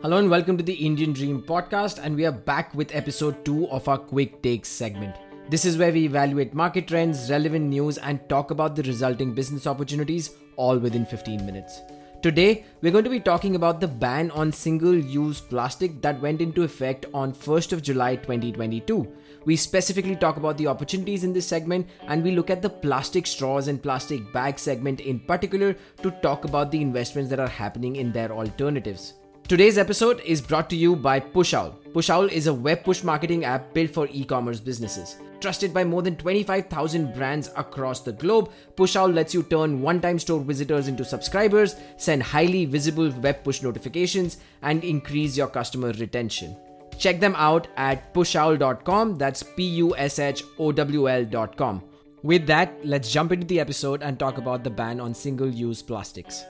Hello and welcome to the Indian Dream podcast, and we are back with episode 2 of our Quick Takes segment. This is where we evaluate market trends, relevant news, and talk about the resulting business opportunities all within 15 minutes. Today, we're going to be talking about the ban on single use plastic that went into effect on 1st of July 2022. We specifically talk about the opportunities in this segment and we look at the plastic straws and plastic bag segment in particular to talk about the investments that are happening in their alternatives. Today's episode is brought to you by Pushowl. Pushowl is a web push marketing app built for e commerce businesses. Trusted by more than 25,000 brands across the globe, Pushowl lets you turn one time store visitors into subscribers, send highly visible web push notifications, and increase your customer retention. Check them out at pushowl.com. That's P U S H O W L.com. With that, let's jump into the episode and talk about the ban on single use plastics.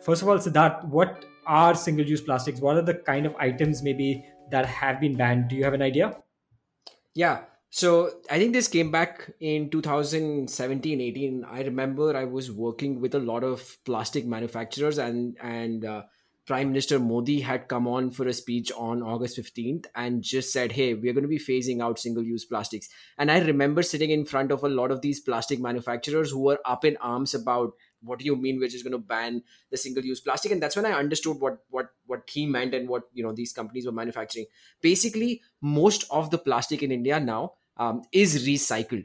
First of all, Siddharth, what are single use plastics? What are the kind of items maybe that have been banned? Do you have an idea? Yeah. So I think this came back in 2017 18. I remember I was working with a lot of plastic manufacturers and and uh, Prime Minister Modi had come on for a speech on August 15th and just said, Hey, we're going to be phasing out single use plastics. And I remember sitting in front of a lot of these plastic manufacturers who were up in arms about what do you mean we're just going to ban the single use plastic? And that's when i understood what what what he meant and what you know these companies were manufacturing. Basically most of the plastic in india now um, is recycled.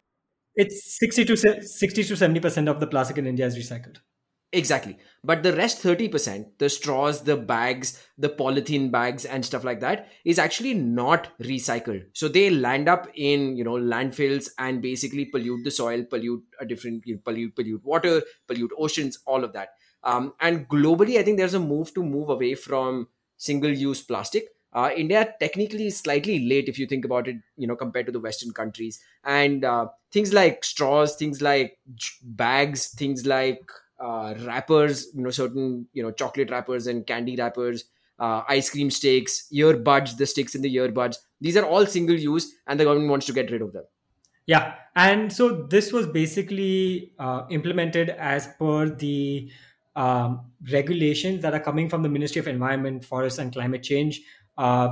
It's 60 to 60 to 70 percent of the plastic in india is recycled Exactly. But the rest 30%, the straws, the bags, the polythene bags and stuff like that is actually not recycled. So they land up in, you know, landfills and basically pollute the soil, pollute a different pollute pollute water, pollute oceans, all of that. Um, and globally, I think there's a move to move away from single-use plastic. Uh, India technically is slightly late if you think about it, you know, compared to the Western countries. And uh, things like straws, things like bags, things like uh, wrappers, you know, certain you know chocolate wrappers and candy wrappers, uh, ice cream sticks, earbuds, the sticks in the earbuds. These are all single use, and the government wants to get rid of them. Yeah, and so this was basically uh, implemented as per the um, regulations that are coming from the Ministry of Environment, Forest, and Climate Change. Uh,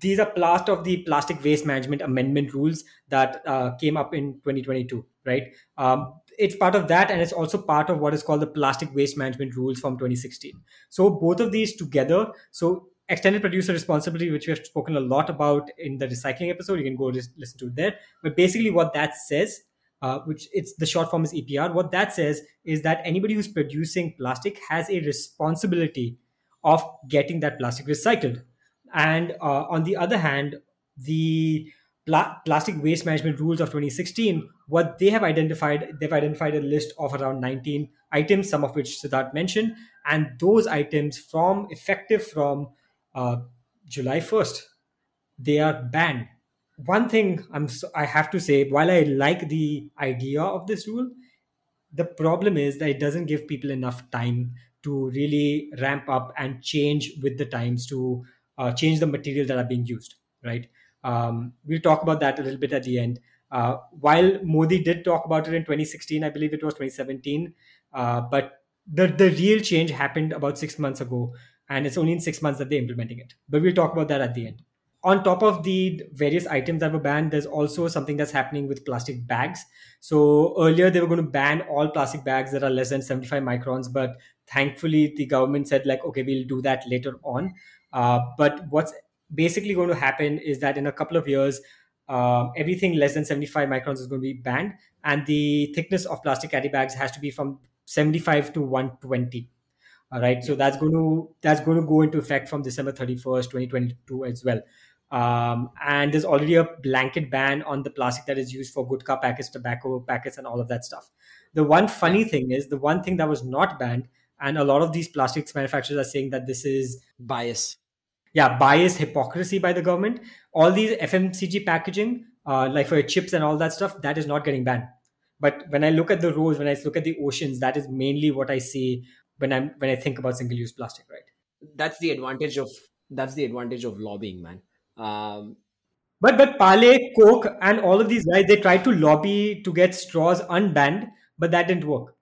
these are part of the plastic waste management amendment rules that uh, came up in 2022 right? Um, it's part of that and it's also part of what is called the plastic waste management rules from 2016 so both of these together so extended producer responsibility which we have spoken a lot about in the recycling episode you can go listen to it there but basically what that says uh, which it's the short form is epr what that says is that anybody who's producing plastic has a responsibility of getting that plastic recycled and uh, on the other hand the pla- plastic waste management rules of 2016 what they have identified they've identified a list of around 19 items some of which siddharth mentioned. And those items from effective from uh, july 1st they are banned. One thing i'm i have to say while i like the idea of this rule the problem is that it doesn't give people enough time to really ramp up and change with the times to uh, change the material that are being used right um, we'll talk about that a little bit at the end. Uh, while Modi did talk about it in 2016, I believe it was 2017, uh, but the, the real change happened about six months ago, and it's only in six months that they're implementing it. But we'll talk about that at the end. On top of the various items that were banned, there's also something that's happening with plastic bags. So earlier they were going to ban all plastic bags that are less than 75 microns, but thankfully the government said like, okay, we'll do that later on. Uh, but what's basically going to happen is that in a couple of years, um, everything less than 75 microns is going to be banned, and the thickness of plastic carry bags has to be from 75 to 120. All right, so that's going to that's going to go into effect from December 31st, 2022 as well. Um, and there's already a blanket ban on the plastic that is used for gutka packets, tobacco packets, and all of that stuff. The one funny thing is the one thing that was not banned, and a lot of these plastics manufacturers are saying that this is bias yeah bias hypocrisy by the government. All these fmcg packaging uh, like for chips and all that stuff that is not getting banned. But when i look at the roads when i look at the oceans that is mainly what i see when i'm when i think about single use plastic right? That's the advantage of that's the advantage of lobbying man. Um, but but Parle, Coke, and all of these guys, they tried to lobby to get straws unbanned, but that didn't work.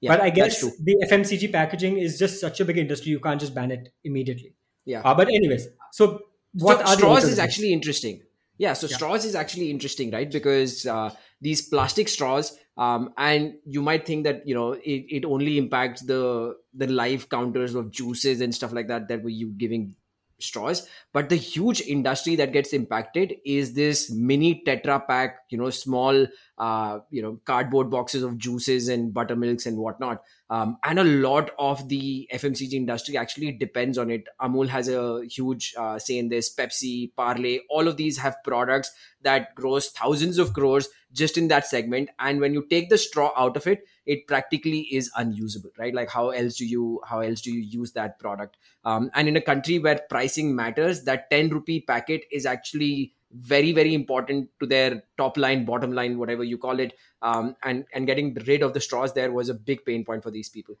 Yeah, but I guess the FMCG packaging is just such a big industry, you can't just ban it immediately. Yeah. Uh, but anyways, so what so straws is actually interesting. Yeah, so yeah. straws is actually interesting, right? Because uh, these plastic straws, um, and you might think that you know it, it only impacts the the live counters of juices and stuff like that that were you giving straws but the huge industry that gets impacted is this mini tetra pak you know small uh, you know cardboard boxes of juices and buttermilks and whatnot. Um, and a lot of the fmcg industry actually depends on it. Amul has a huge uh, say in this pepsi Parle all of these have products that grows thousands of crores just in that segment. And when you take the straw out of it it practically is unusable right? Like how else do you how else do you use that product? Um, and in a country where pricing matters that 10 rupee packet is actually very very important to their top line bottom line whatever you call it. Um, and and getting rid of the straws there was a big pain point for these people.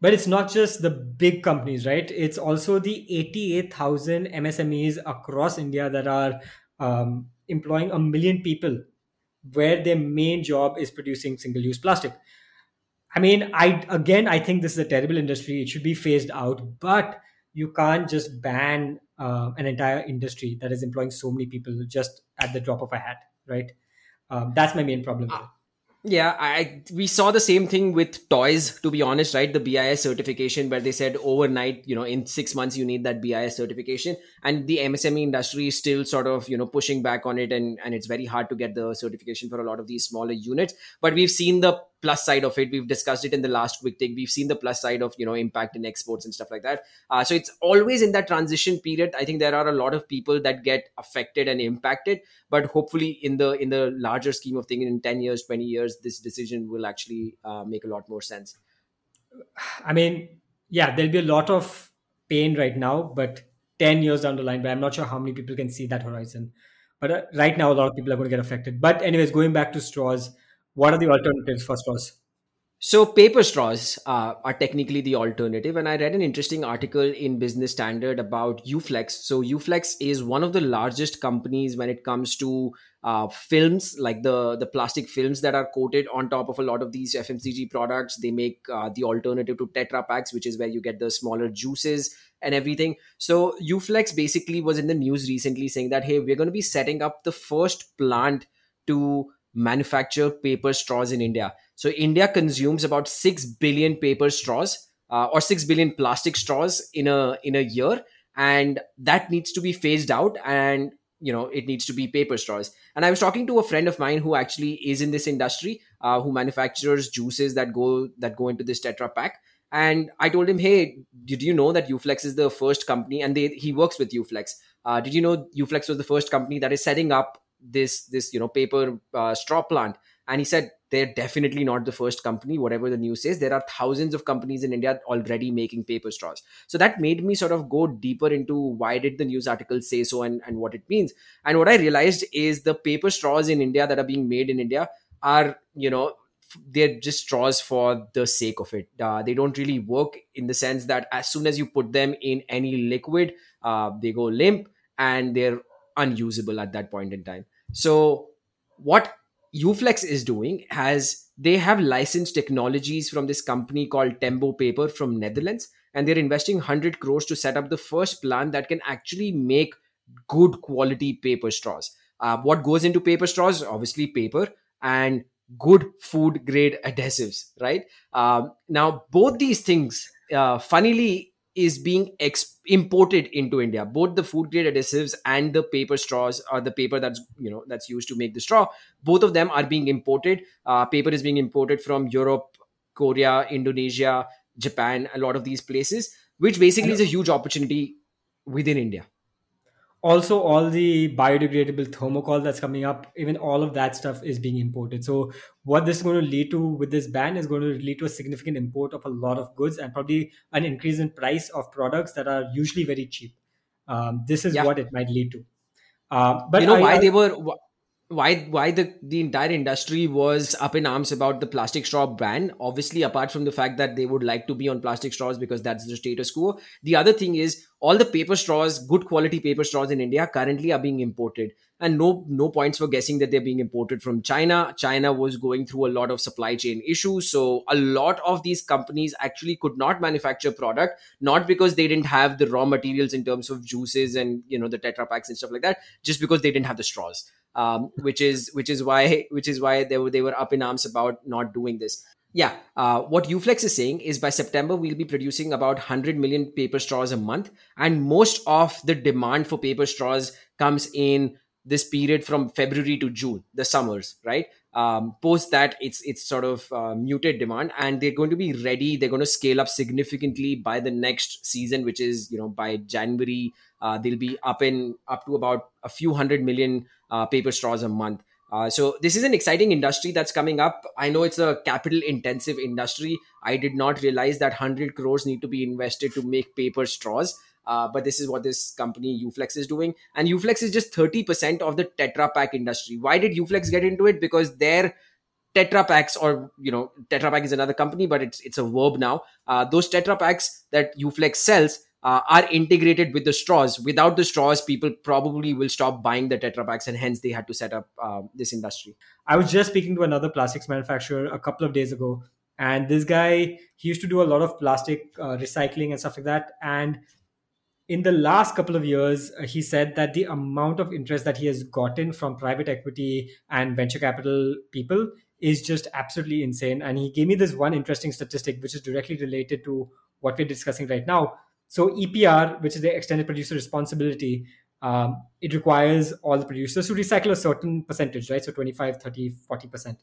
But it's not just the big companies right? It's also the 88000 msmes across india that are um, employing a million people where their main job is producing single use plastic. I mean, I again, I think this is a terrible industry. It should be phased out, but you can't just ban uh, an entire industry that is employing so many people just at the drop of a hat, right? Um, that's my main problem. Uh, yeah, I we saw the same thing with toys. To be honest, right, the BIS certification, where they said overnight, you know, in six months you need that BIS certification, and the MSME industry is still sort of you know pushing back on it, and and it's very hard to get the certification for a lot of these smaller units. But we've seen the plus side of it. We've discussed it in the last quick take we've seen the plus side of you know impact in exports and stuff like that. Uh, so it's always in that transition period. I think there are a lot of people that get affected and impacted but hopefully in the in the larger scheme of things in 10 years 20 years this decision will actually uh, make a lot more sense. I mean yeah there'll be a lot of pain right now but 10 years down the line but i'm not sure how many people can see that horizon. But uh, right now a lot of people are going to get affected. But anyways going back to straws what are the alternatives for straws? So paper straws uh, are technically the alternative, and I read an interesting article in Business Standard about Uflex. So Uflex is one of the largest companies when it comes to uh, films, like the the plastic films that are coated on top of a lot of these FMCG products. They make uh, the alternative to Tetra Paks, which is where you get the smaller juices and everything. So Uflex basically was in the news recently saying that hey, we're going to be setting up the first plant to manufacture paper straws in India. So India consumes about six billion paper straws uh, or six billion plastic straws in a in a year, and that needs to be phased out. And you know it needs to be paper straws. And I was talking to a friend of mine who actually is in this industry, uh, who manufactures juices that go that go into this Tetra Pak. And I told him, "Hey, did you know that Uflex is the first company, and they, he works with Uflex? Uh, did you know Uflex was the first company that is setting up this this you know paper uh, straw plant. And he said they're definitely not the first company whatever the news says. There are thousands of companies in india already making paper straws. So that made me sort of go deeper into why did the news article say so and, and what it means. And what i realized is the paper straws in india that are being made in india are you know they're just straws for the sake of it. Uh, they don't really work in the sense that as soon as you put them in any liquid uh, they go limp and they're unusable at that point in time. So what Uflex is doing has they have licensed technologies from this company called Tembo Paper from Netherlands, and they're investing 100 crores to set up the first plant that can actually make good quality paper straws. Uh, what goes into paper straws? Obviously, paper and good food grade adhesives, right? Um, now, both these things, uh, funnily is being ex- imported into India. Both the food grade adhesives and the paper straws, or the paper that's you know that's used to make the straw, both of them are being imported. Uh, paper is being imported from Europe, Korea, Indonesia, Japan, a lot of these places, which basically is a huge opportunity within India also all the biodegradable thermocol that's coming up even all of that stuff is being imported. So what this is going to lead to with this ban is going to lead to a significant import of a lot of goods and probably an increase in price of products that are usually very cheap. Um, this is yeah. what it might lead to. Uh, but you know I, why I, they were why why the the entire industry was up in arms about the plastic straw ban. Obviously apart from the fact that they would like to be on plastic straws because that's the status quo. The other thing is all the paper straws good quality paper straws in india currently are being imported. And no no points for guessing that they're being imported from china. China was going through a lot of supply chain issues. So a lot of these companies actually could not manufacture product not because they didn't have the raw materials in terms of juices and you know the tetra paks and stuff like that just because they didn't have the straws um, which is which is why which is why they were they were up in arms about not doing this. Yeah, uh, what Uflex is saying is by September we'll be producing about 100 million paper straws a month, and most of the demand for paper straws comes in this period from February to June, the summers, right? Um, post that, it's it's sort of uh, muted demand, and they're going to be ready. They're going to scale up significantly by the next season, which is you know by January. Uh, they'll be up in up to about a few hundred million uh, paper straws a month. Uh, so this is an exciting industry that's coming up. I know it's a capital intensive industry. I did not realize that 100 crores need to be invested to make paper straws. Uh, but this is what this company Uflex is doing. And Uflex is just 30% of the Tetra Pak industry. Why did Uflex get into it? Because their Tetra Paks, or you know, Tetra Pak is another company, but it's it's a verb now. Uh, those Tetra Paks that Uflex sells uh, are integrated with the straws. Without the straws, people probably will stop buying the Tetra Paks, and hence they had to set up uh, this industry. I was just speaking to another plastics manufacturer a couple of days ago, and this guy he used to do a lot of plastic uh, recycling and stuff like that. And in the last couple of years, uh, he said that the amount of interest that he has gotten from private equity and venture capital people is just absolutely insane. And he gave me this one interesting statistic, which is directly related to what we're discussing right now so EPR, which is the extended producer responsibility, um, it requires all the producers to recycle a certain percentage, right? So 25, 30, 40%.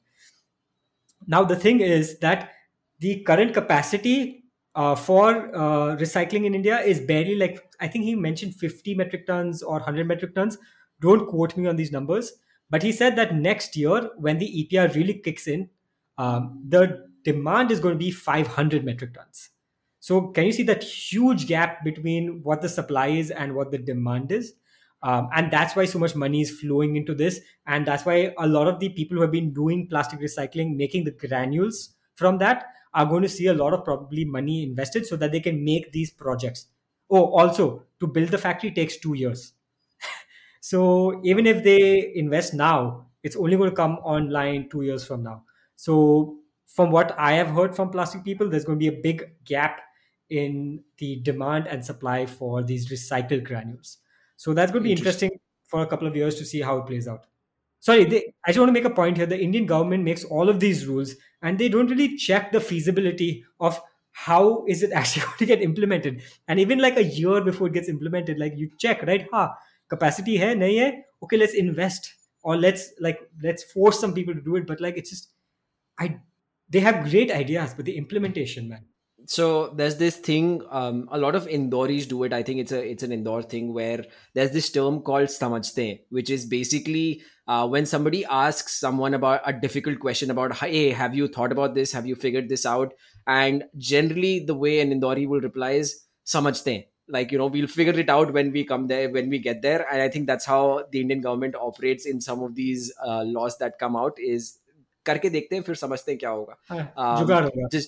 Now, the thing is that the current capacity uh, for uh, recycling in India is barely like, I think he mentioned 50 metric tons or 100 metric tons. Don't quote me on these numbers. But he said that next year, when the EPR really kicks in, um, the demand is going to be 500 metric tons. So can you see that huge gap between what the supply is and what the demand is? Um, and that's why so much money is flowing into this. And that's why a lot of the people who have been doing plastic recycling, making the granules from that, are going to see a lot of probably money invested so that they can make these projects. Oh, also, to build the factory takes two years. so even if they invest now, it's only going to come online two years from now. So from what I have heard from plastic people, there's going to be a big gap in the demand and supply for these recycled granules. So that's going to be interesting, for a couple of years to see how it plays out. Sorry, they, I just want to make a point here. The Indian government makes all of these rules and they don't really check the feasibility of how is it actually going to get implemented. And even like a year before it gets implemented, like you check, right? Ha, capacity hai, nahi hai? Okay, let's invest or let's like let's force some people to do it. But like it's just I they have great ideas, but the implementation, man so there's this thing um, a lot of indoris do it. I think it's a it's an Indore thing where there's this term called samajhte which is basically uh, when somebody asks someone about a difficult question about hey have you thought about this? Have you figured this out? And generally the way an indori will reply is samajhte. Like you know we'll figure it out when we come there when we get there. And i think that's how the indian government operates in some of these uh, laws that come out is "karke देखते fir फिर kya hoga? क्या um,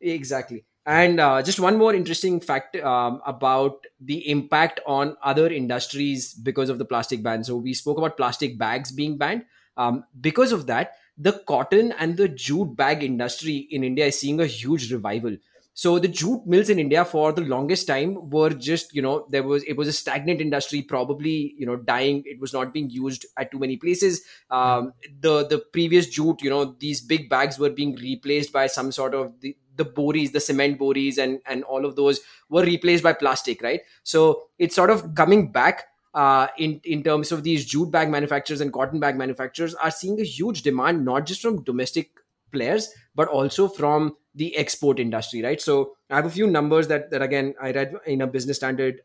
exactly and uh, just one more interesting fact um, about the impact on other industries because of the plastic ban. So we spoke about plastic bags being banned. Um, because of that, the cotton and the jute bag industry in India is seeing a huge revival. So the jute mills in India for the longest time were just, you know, there was it was a stagnant industry, probably, you know, dying. It was not being used at too many places. Um, the the previous jute, you know, these big bags were being replaced by some sort of the, the bories, the cement bories, and and all of those were replaced by plastic, right? So it's sort of coming back uh, in in terms of these jute bag manufacturers and cotton bag manufacturers are seeing a huge demand, not just from domestic players, but also from the export industry, right? So I have a few numbers that that again I read in a business standard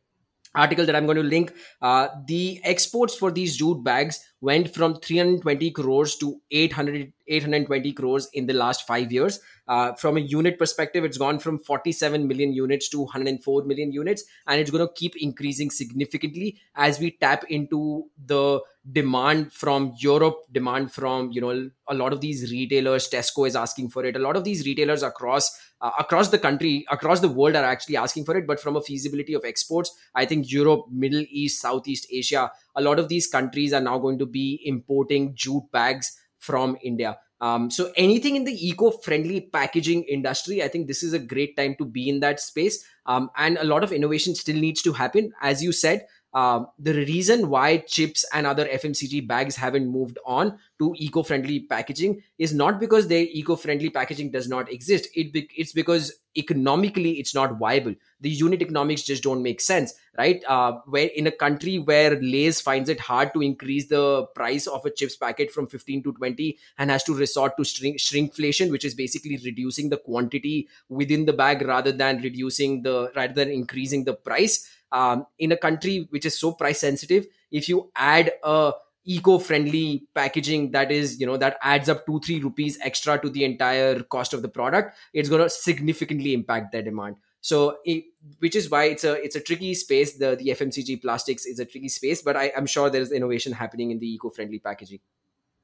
article that I'm going to link. Uh, the exports for these jute bags went from 320 crores to 800, 820 crores in the last five years. Uh, from a unit perspective, it's gone from 47 million units to 104 million units, and it's going to keep increasing significantly as we tap into the demand from Europe, demand from you know a lot of these retailers. Tesco is asking for it. A lot of these retailers across uh, across the country, across the world, are actually asking for it. But from a feasibility of exports, I think Europe, Middle East, Southeast Asia, a lot of these countries are now going to be importing jute bags from India. Um, so anything in the eco-friendly packaging industry, I think this is a great time to be in that space. Um, and a lot of innovation still needs to happen. As you said, um, the reason why chips and other FMCG bags haven't moved on to eco-friendly packaging is not because their eco-friendly packaging does not exist. It be- it's because economically it's not viable. The unit economics just don't make sense, right? Uh, where in a country where Lay's finds it hard to increase the price of a chips packet from 15 to 20 and has to resort to shrink- shrinkflation, which is basically reducing the quantity within the bag rather than reducing the rather than increasing the price um, in a country which is so price sensitive if you add a eco-friendly packaging that is you know that adds up 2 3 rupees extra to the entire cost of the product it's going to significantly impact their demand. So it, which is why it's a it's a tricky space. The the fmcg plastics is a tricky space but I, i'm sure there is innovation happening in the eco-friendly packaging.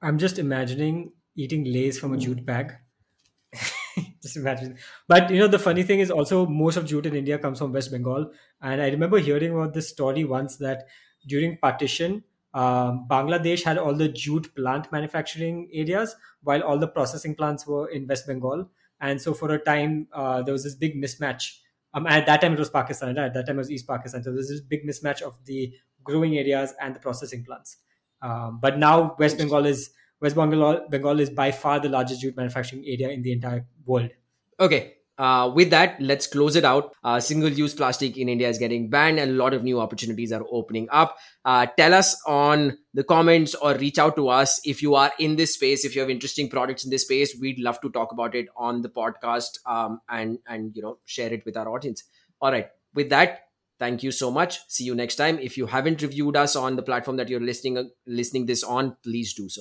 I'm just imagining eating lays from a jute bag just imagine. But you know, the funny thing is also most of jute in India comes from West Bengal, and I remember hearing about this story once that during partition, um, Bangladesh had all the jute plant manufacturing areas, while all the processing plants were in West Bengal. And so, for a time, uh, there was this big mismatch. Um, at that time, it was Pakistan. At that time, it was East Pakistan. So, there's this big mismatch of the growing areas and the processing plants. Um, but now, West Bengal is West Bengal, Bengal is by far the largest jute manufacturing area in the entire world. Okay. Uh, with that, let's close it out. Uh, Single use plastic in India is getting banned, and a lot of new opportunities are opening up. Uh, tell us on the comments or reach out to us if you are in this space. If you have interesting products in this space, we'd love to talk about it on the podcast um, and and you know share it with our audience. All right. With that, thank you so much. See you next time. If you haven't reviewed us on the platform that you're listening listening this on, please do so.